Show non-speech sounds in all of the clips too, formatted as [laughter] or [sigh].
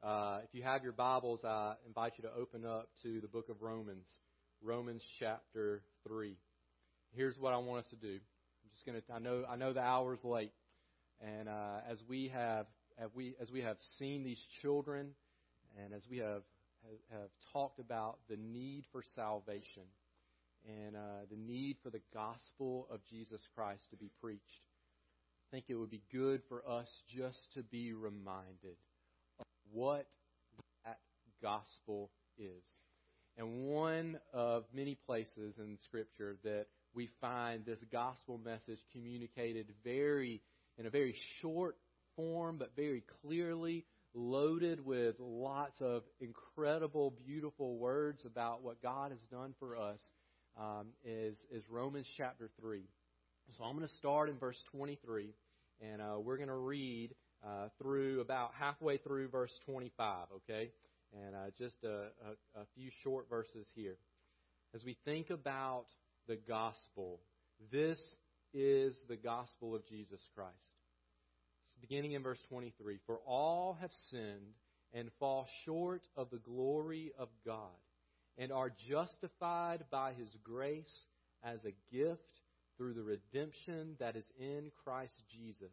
Uh, if you have your Bibles, I invite you to open up to the book of Romans, Romans chapter 3. Here's what I want us to do. I'm just going to, I know, I know the hour's late. And uh, as we have, as we, as we have seen these children, and as we have, have, have talked about the need for salvation, and uh, the need for the gospel of Jesus Christ to be preached, I think it would be good for us just to be reminded what that gospel is. And one of many places in Scripture that we find this gospel message communicated very in a very short form, but very clearly loaded with lots of incredible, beautiful words about what God has done for us um, is, is Romans chapter 3. So I'm going to start in verse 23, and uh, we're going to read uh, through about halfway through verse 25, okay? And uh, just a, a, a few short verses here. As we think about the gospel, this is the gospel of Jesus Christ. It's beginning in verse 23 For all have sinned and fall short of the glory of God and are justified by his grace as a gift through the redemption that is in Christ Jesus,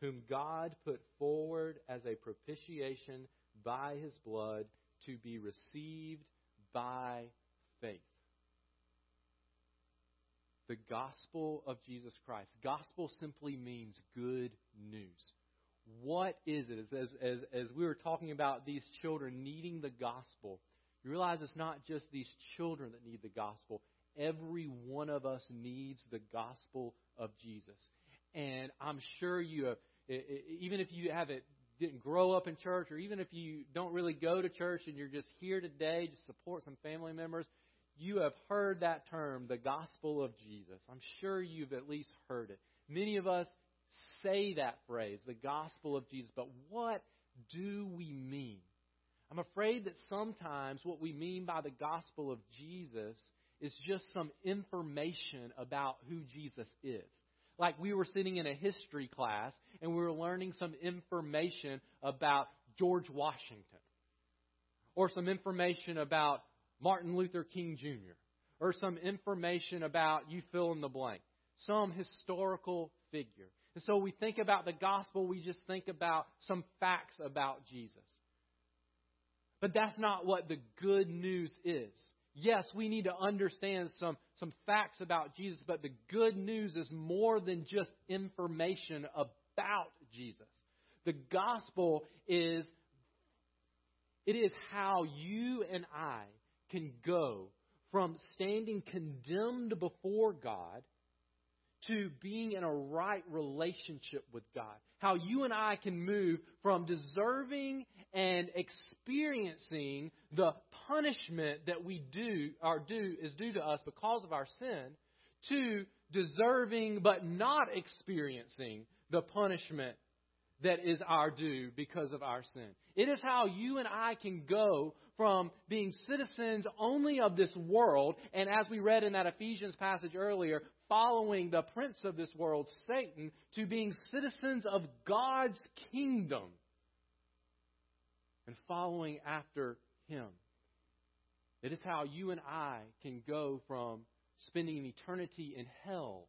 whom God put forward as a propitiation by his blood to be received by faith. The gospel of Jesus Christ. Gospel simply means good news. What is it? As, as, as we were talking about these children needing the gospel, you realize it's not just these children that need the gospel. Every one of us needs the gospel of Jesus. And I'm sure you have, even if you haven't didn't grow up in church, or even if you don't really go to church and you're just here today to support some family members, you have heard that term, the gospel of Jesus. I'm sure you've at least heard it. Many of us say that phrase, the gospel of Jesus, but what do we mean? I'm afraid that sometimes what we mean by the gospel of Jesus is just some information about who Jesus is. Like we were sitting in a history class and we were learning some information about George Washington or some information about Martin Luther King Jr. or some information about you fill in the blank, some historical figure. And so we think about the gospel, we just think about some facts about Jesus. But that's not what the good news is. Yes, we need to understand some, some facts about Jesus, but the good news is more than just information about Jesus. The gospel is it is how you and I can go from standing condemned before God to being in a right relationship with God. How you and I can move from deserving and experiencing the punishment that we do or do is due to us because of our sin to deserving but not experiencing the punishment that is our due because of our sin. It is how you and I can go from being citizens only of this world, and as we read in that Ephesians passage earlier, following the prince of this world, Satan, to being citizens of God's kingdom and following after him. It is how you and I can go from spending an eternity in hell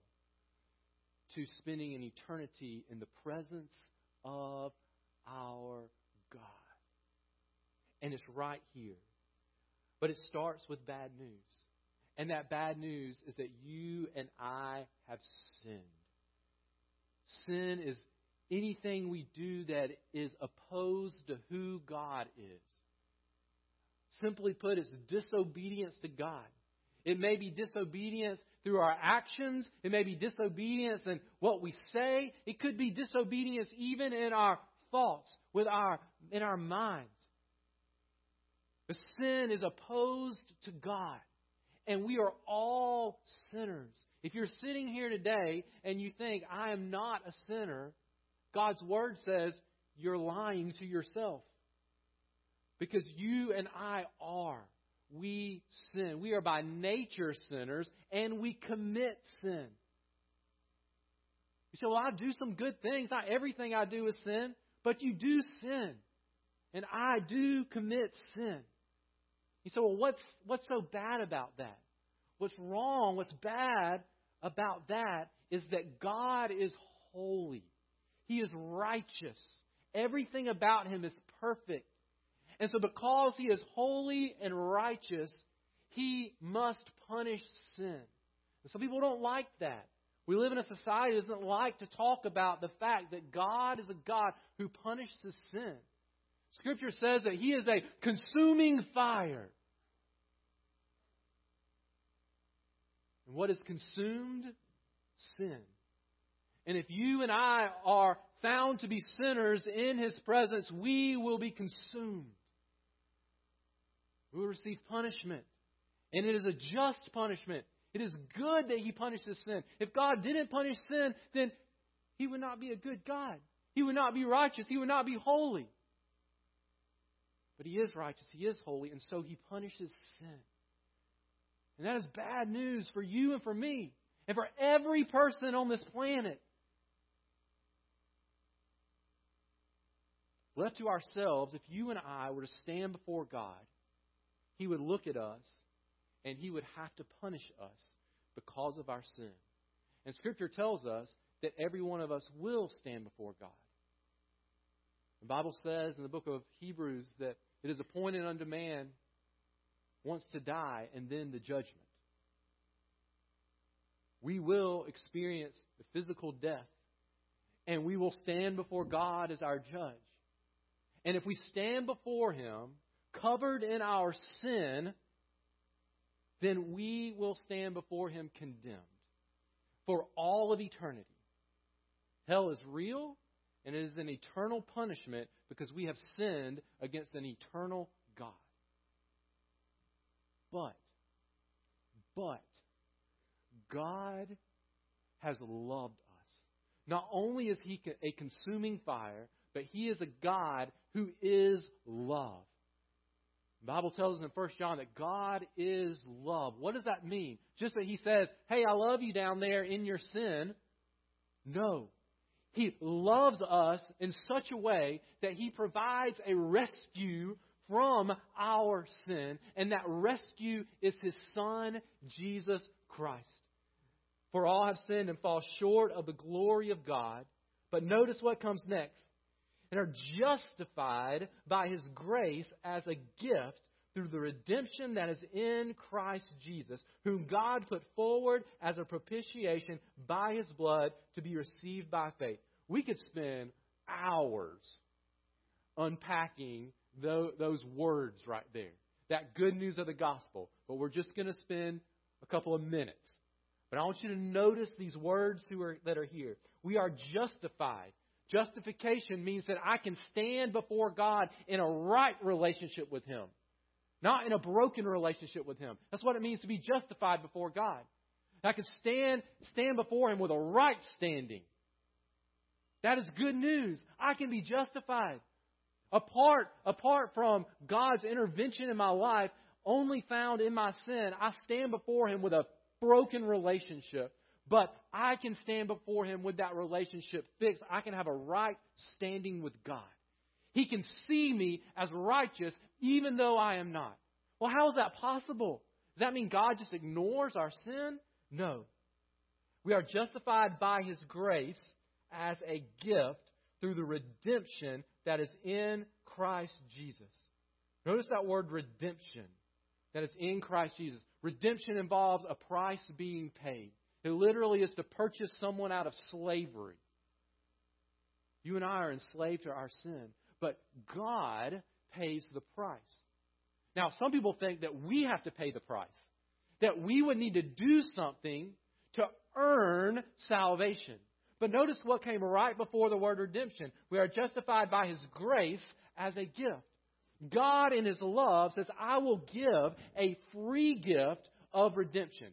to spending an eternity in the presence of our God. And it's right here. But it starts with bad news. And that bad news is that you and I have sinned. Sin is anything we do that is opposed to who God is. Simply put, it's disobedience to God. It may be disobedience through our actions. It may be disobedience in what we say. It could be disobedience even in our thoughts, with our in our minds. The sin is opposed to God. And we are all sinners. If you're sitting here today and you think, I am not a sinner, God's Word says you're lying to yourself. Because you and I are. We sin. We are by nature sinners, and we commit sin. You say, Well, I do some good things. Not everything I do is sin, but you do sin. and I do commit sin. You say, well, what's, what's so bad about that? What's wrong, what's bad about that is that God is holy. He is righteous. Everything about him is perfect. And so, because he is holy and righteous, he must punish sin. And some people don't like that. We live in a society that doesn't like to talk about the fact that God is a God who punishes sin. Scripture says that He is a consuming fire. And what is consumed? Sin. And if you and I are found to be sinners in His presence, we will be consumed. We will receive punishment. And it is a just punishment. It is good that He punishes sin. If God didn't punish sin, then He would not be a good God. He would not be righteous. He would not be holy. But He is righteous. He is holy. And so He punishes sin. And that is bad news for you and for me and for every person on this planet. Left to ourselves, if you and I were to stand before God, He would look at us and He would have to punish us because of our sin. And Scripture tells us that every one of us will stand before God. The Bible says in the book of Hebrews that it is appointed unto man once to die and then the judgment. We will experience the physical death and we will stand before God as our judge. And if we stand before Him covered in our sin, then we will stand before Him condemned for all of eternity. Hell is real, and it is an eternal punishment because we have sinned against an eternal God. But, but, God has loved us. Not only is He a consuming fire, but He is a God who is love. The Bible tells us in 1 John that God is love. What does that mean? Just that He says, hey, I love you down there in your sin. No. He loves us in such a way that He provides a rescue from our sin, and that rescue is His Son, Jesus Christ. For all have sinned and fall short of the glory of God. But notice what comes next. And are justified by His grace as a gift through the redemption that is in Christ Jesus, whom God put forward as a propitiation by his blood to be received by faith. We could spend hours unpacking those words right there. That good news of the gospel. But we're just going to spend a couple of minutes. But I want you to notice these words are, that are here. We are justified. Justification means that I can stand before God in a right relationship with Him not in a broken relationship with Him. That's what it means to be justified before God. I can stand, stand before Him with a right standing. That is good news. I can be justified. Apart, apart from God's intervention in my life, only found in my sin, I stand before Him with a broken relationship. But I can stand before Him with that relationship fixed. I can have a right standing with God. He can see me as righteous even though I am not. Well, how is that possible? Does that mean God just ignores our sin? No. We are justified by His grace as a gift through the redemption that is in Christ Jesus. Notice that word redemption that is in Christ Jesus. Redemption involves a price being paid. It literally is to purchase someone out of slavery. You and I are enslaved to our sin, but God pays the price. Now, some people think that we have to pay the price, that we would need to do something to earn salvation. But notice what came right before the word redemption. We are justified by His grace as a gift. God, in His love, says, I will give a free gift of redemption.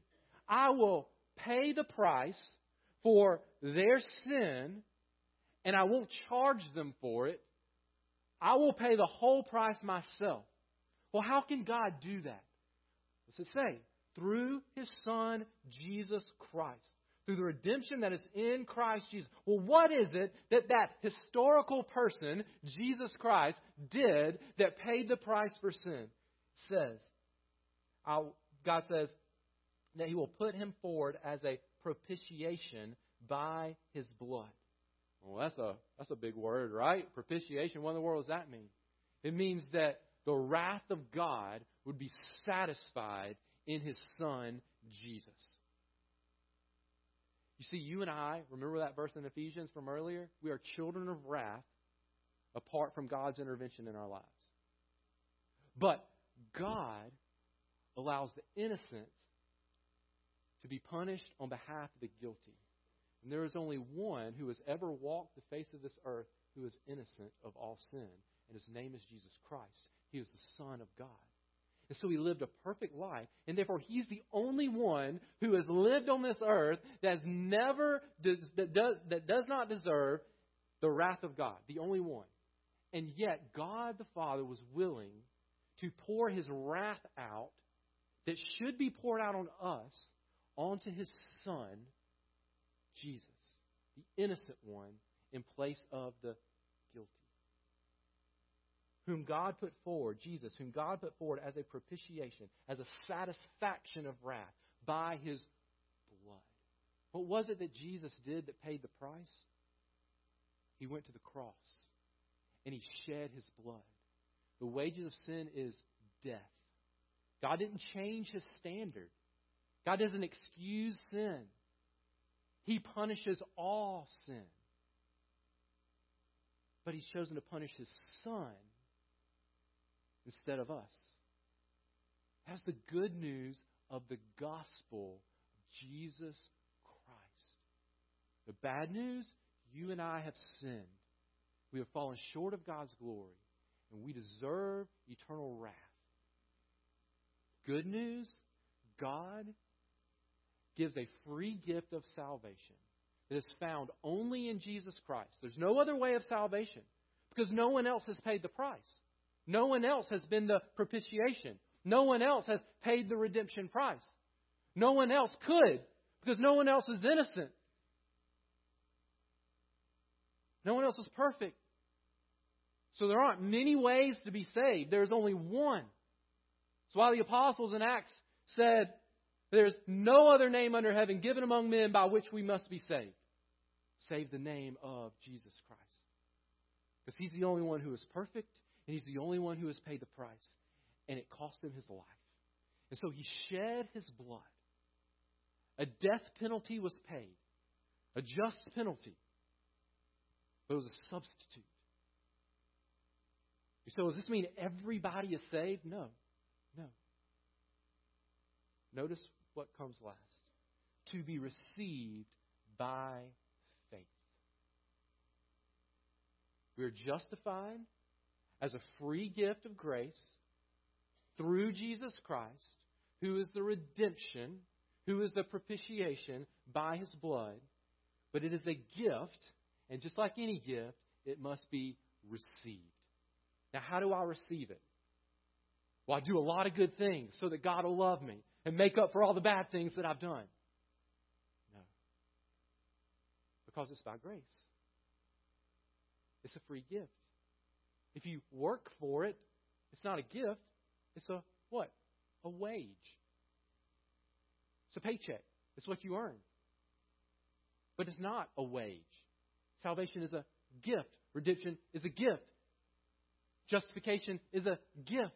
I will pay the price for their sin, and I won't charge them for it. I will pay the whole price myself. Well, how can God do that? What's it say? Through his Son, Jesus Christ. through the redemption that is in Christ Jesus. Well, what is it that that historical person, Jesus Christ, did that paid the price for sin? It says, God says that He will put him forward as a propitiation by His blood. Well, that's a that's a big word, right? Propitiation. What in the world does that mean? It means that the wrath of God would be satisfied in His Son Jesus. You see, you and I, remember that verse in Ephesians from earlier? We are children of wrath apart from God's intervention in our lives. But God allows the innocent to be punished on behalf of the guilty. And there is only one who has ever walked the face of this earth who is innocent of all sin, and his name is Jesus Christ. He is the Son of God. And so he lived a perfect life, and therefore he's the only one who has lived on this earth that has never that does, that does not deserve the wrath of God, the only one. And yet God the Father was willing to pour his wrath out that should be poured out on us onto his son Jesus, the innocent one in place of the guilty whom God put forward, Jesus, whom God put forward as a propitiation, as a satisfaction of wrath by his blood. What was it that Jesus did that paid the price? He went to the cross and he shed his blood. The wages of sin is death. God didn't change his standard. God doesn't excuse sin. He punishes all sin. But he's chosen to punish his son instead of us. That's the good news of the gospel of Jesus Christ. The bad news, you and I have sinned. We have fallen short of God's glory, and we deserve eternal wrath. Good news, God gives a free gift of salvation that is found only in Jesus Christ. There's no other way of salvation because no one else has paid the price. No one else has been the propitiation. No one else has paid the redemption price. No one else could because no one else is innocent. No one else is perfect. So there aren't many ways to be saved. There's only one. That's why the apostles in Acts said, There's no other name under heaven given among men by which we must be saved, save the name of Jesus Christ. Because he's the only one who is perfect and he's the only one who has paid the price. And it cost him his life. And so he shed his blood. A death penalty was paid, a just penalty, but it was a substitute. So, does this mean everybody is saved? No. No. Notice what comes last to be received by faith. We are justified as a free gift of grace through Jesus Christ, who is the redemption, who is the propitiation by his blood. But it is a gift, and just like any gift, it must be received. Now, how do I receive it? Well, I do a lot of good things so that God will love me and make up for all the bad things that I've done. No. Because it's by grace. It's a free gift. If you work for it, it's not a gift. It's a what? A wage. It's a paycheck. It's what you earn. But it's not a wage. Salvation is a gift. Redemption is a gift. Justification is a gift.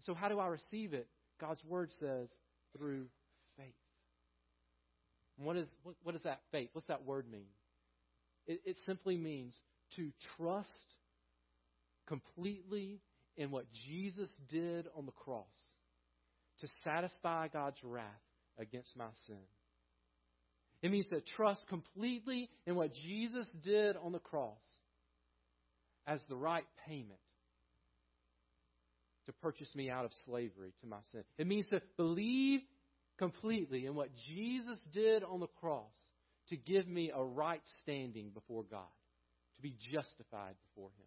So, how do I receive it? God's Word says through faith. What, is, what, does that faith? What's that word mean? It, it simply means to trust completely in what Jesus did on the cross to satisfy God's wrath against my sin. It means to trust completely in what Jesus did on the cross as the right payment to purchase me out of slavery to my sin. It means to believe completely in what Jesus did on the cross to give me a right standing before God, to be justified before Him.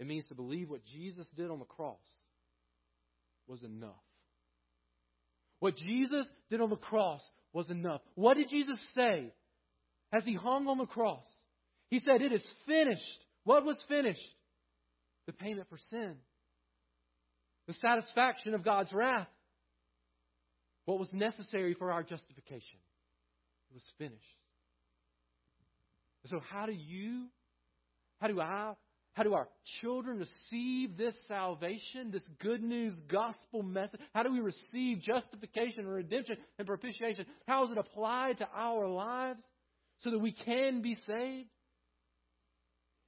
It means to believe what Jesus did on the cross was enough. What Jesus did on the cross was enough. What did Jesus say as he hung on the cross? He said, It is finished. What was finished? The payment for sin, the satisfaction of God's wrath, what was necessary for our justification. It was finished. So, how do you, how do I, how do our children receive this salvation, this good news gospel message? How do we receive justification and redemption and propitiation? How is it applied to our lives so that we can be saved?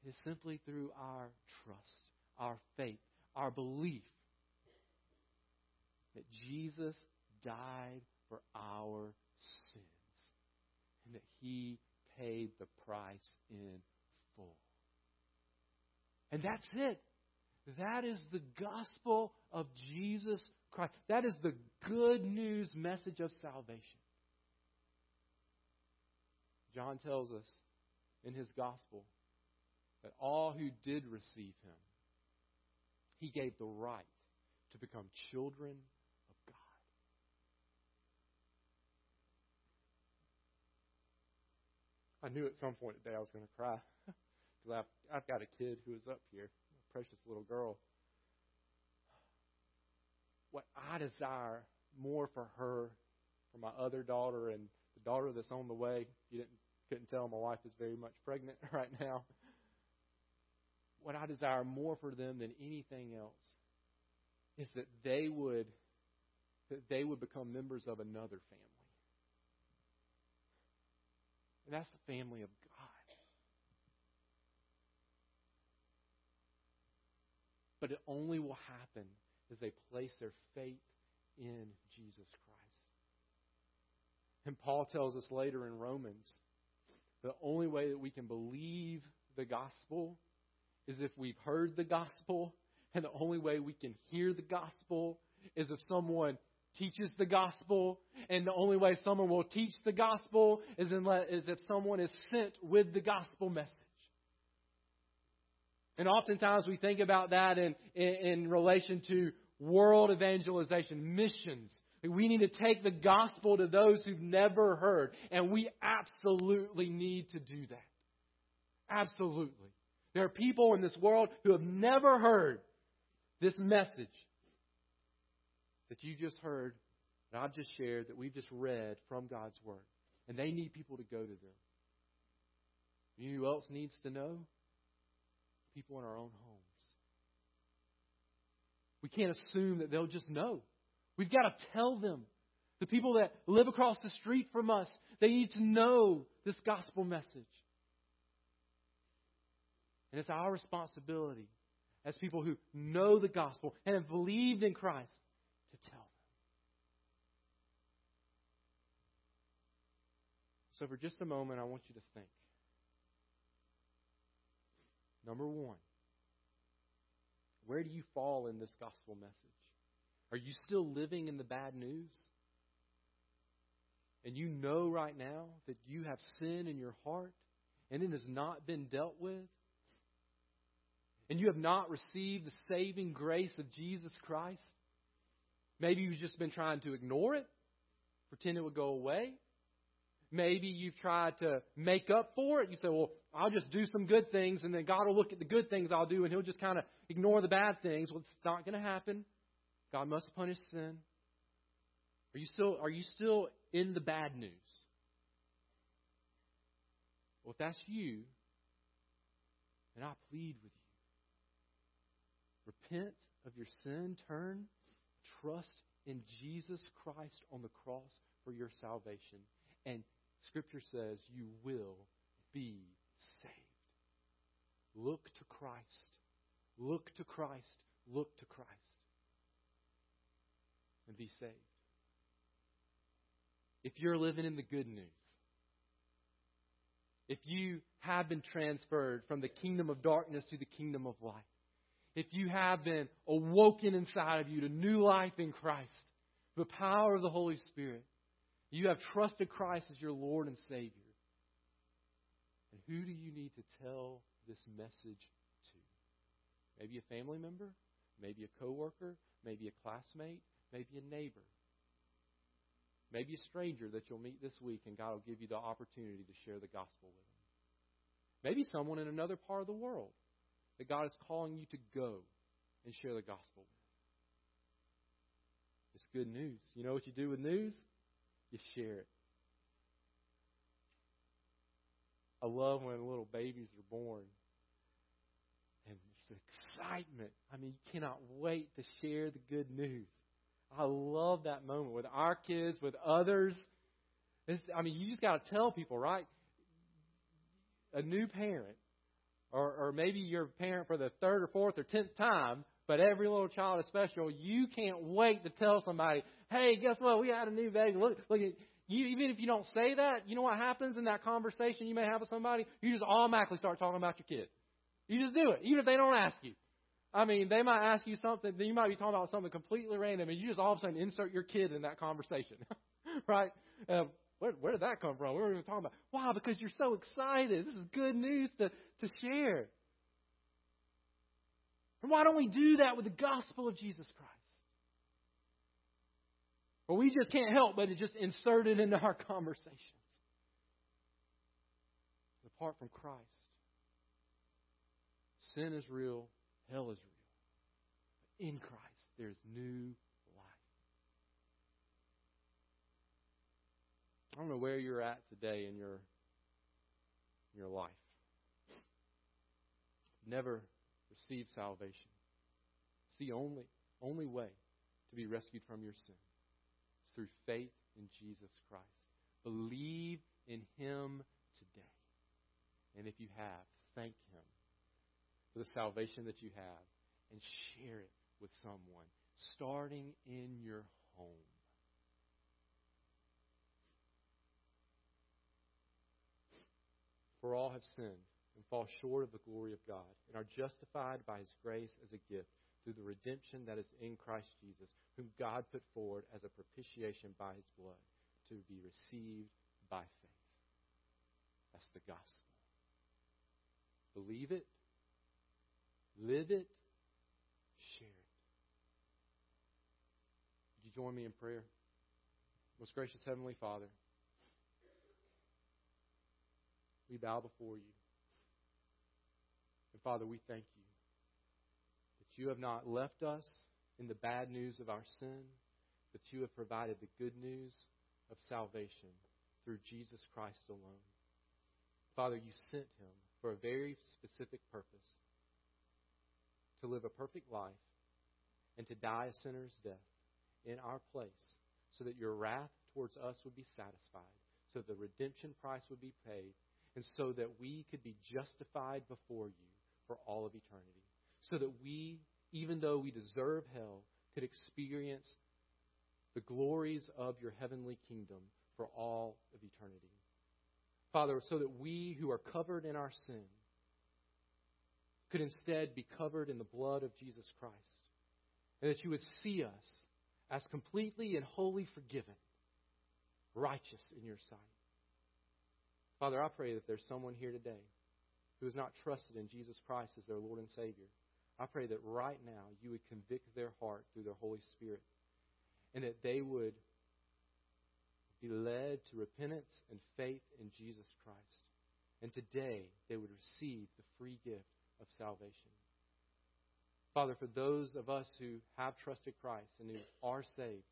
It's simply through our trust, our faith, our belief that Jesus died for our sins and that he paid the price in full. And that's it. That is the gospel of Jesus Christ. That is the good news message of salvation. John tells us in his gospel that all who did receive him, he gave the right to become children of God. I knew at some point today I was going to cry [laughs] because I've, I've got a kid who is up here, a precious little girl. What I desire more for her, for my other daughter, and the daughter that's on the way. You didn't couldn't tell my wife is very much pregnant [laughs] right now what I desire more for them than anything else is that they would that they would become members of another family. And that's the family of God. But it only will happen as they place their faith in Jesus Christ. And Paul tells us later in Romans the only way that we can believe the gospel is if we've heard the gospel, and the only way we can hear the gospel is if someone teaches the gospel, and the only way someone will teach the gospel is, is if someone is sent with the gospel message. And oftentimes we think about that in, in, in relation to world evangelization, missions. We need to take the gospel to those who've never heard, and we absolutely need to do that. Absolutely. There are people in this world who have never heard this message that you just heard, that I've just shared, that we've just read from God's Word. And they need people to go to them. You know who else needs to know? People in our own homes. We can't assume that they'll just know. We've got to tell them. The people that live across the street from us, they need to know this gospel message. And it's our responsibility as people who know the gospel and have believed in Christ to tell them. So, for just a moment, I want you to think. Number one, where do you fall in this gospel message? Are you still living in the bad news? And you know right now that you have sin in your heart and it has not been dealt with? and you have not received the saving grace of Jesus Christ, maybe you've just been trying to ignore it, pretend it would go away. Maybe you've tried to make up for it. You say, well, I'll just do some good things, and then God will look at the good things I'll do, and He'll just kind of ignore the bad things. Well, it's not going to happen. God must punish sin. Are you still, are you still in the bad news? Well, if that's you, then I plead with you Repent of your sin, turn, trust in Jesus Christ on the cross for your salvation. And Scripture says you will be saved. Look to Christ. Look to Christ. Look to Christ. And be saved. If you're living in the good news, if you have been transferred from the kingdom of darkness to the kingdom of light, if you have been awoken inside of you to new life in Christ, the power of the Holy Spirit, you have trusted Christ as your Lord and Savior. And who do you need to tell this message to? Maybe a family member, maybe a coworker, maybe a classmate, maybe a neighbor. Maybe a stranger that you'll meet this week, and God will give you the opportunity to share the gospel with them. Maybe someone in another part of the world that God is calling you to go and share the gospel with. It's good news. You know what you do with news? You share it. I love when little babies are born. And there's excitement. I mean, you cannot wait to share the good news. I love that moment with our kids, with others. It's, I mean, you just got to tell people, right? A new parent, or, or maybe you're a parent for the third or fourth or tenth time, but every little child is special. You can't wait to tell somebody, hey, guess what? We had a new baby. Look, look at you. Even if you don't say that, you know what happens in that conversation you may have with somebody? You just automatically start talking about your kid. You just do it, even if they don't ask you. I mean, they might ask you something, you might be talking about something completely random, and you just all of a sudden insert your kid in that conversation. [laughs] right? Uh, where, where did that come from? What were we talking about? Wow, because you're so excited. This is good news to, to share. And why don't we do that with the gospel of Jesus Christ? Well, we just can't help but to just insert it into our [laughs] conversations. Apart from Christ, sin is real, hell is real. But in Christ, there's new life. I don't know where you're at today in your your life. Never receive salvation. It's the only, only way to be rescued from your sin. It's through faith in Jesus Christ. Believe in Him today. And if you have, thank Him for the salvation that you have and share it with someone, starting in your home. For all have sinned and fall short of the glory of God, and are justified by His grace as a gift through the redemption that is in Christ Jesus, whom God put forward as a propitiation by His blood to be received by faith. That's the gospel. Believe it, live it, share it. Would you join me in prayer? Most gracious Heavenly Father, we bow before you. Father, we thank you that you have not left us in the bad news of our sin, but you have provided the good news of salvation through Jesus Christ alone. Father, you sent him for a very specific purpose to live a perfect life and to die a sinner's death in our place so that your wrath towards us would be satisfied, so the redemption price would be paid, and so that we could be justified before you for all of eternity. So that we, even though we deserve hell, could experience the glories of your heavenly kingdom for all of eternity. Father, so that we who are covered in our sin could instead be covered in the blood of Jesus Christ. And that you would see us as completely and wholly forgiven, righteous in your sight. Father, I pray that there's someone here today who has not trusted in Jesus Christ as their Lord and Savior, I pray that right now you would convict their heart through the Holy Spirit and that they would be led to repentance and faith in Jesus Christ. And today they would receive the free gift of salvation. Father, for those of us who have trusted Christ and who are saved,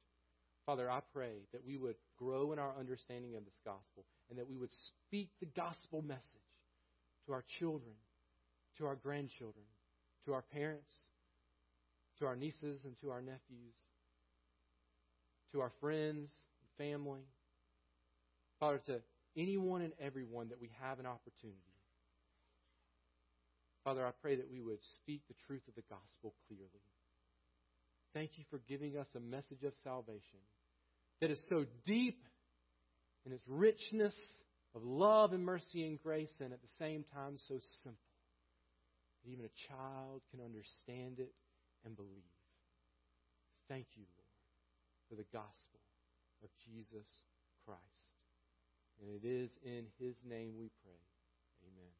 Father, I pray that we would grow in our understanding of this gospel and that we would speak the gospel message to our children, to our grandchildren, to our parents, to our nieces and to our nephews, to our friends and family. Father, to anyone and everyone that we have an opportunity. Father, I pray that we would speak the truth of the gospel clearly. Thank you for giving us a message of salvation that is so deep in its richness of love and mercy and grace, and at the same time so simple that even a child can understand it and believe. Thank you, Lord, for the gospel of Jesus Christ. And it is in his name we pray. Amen.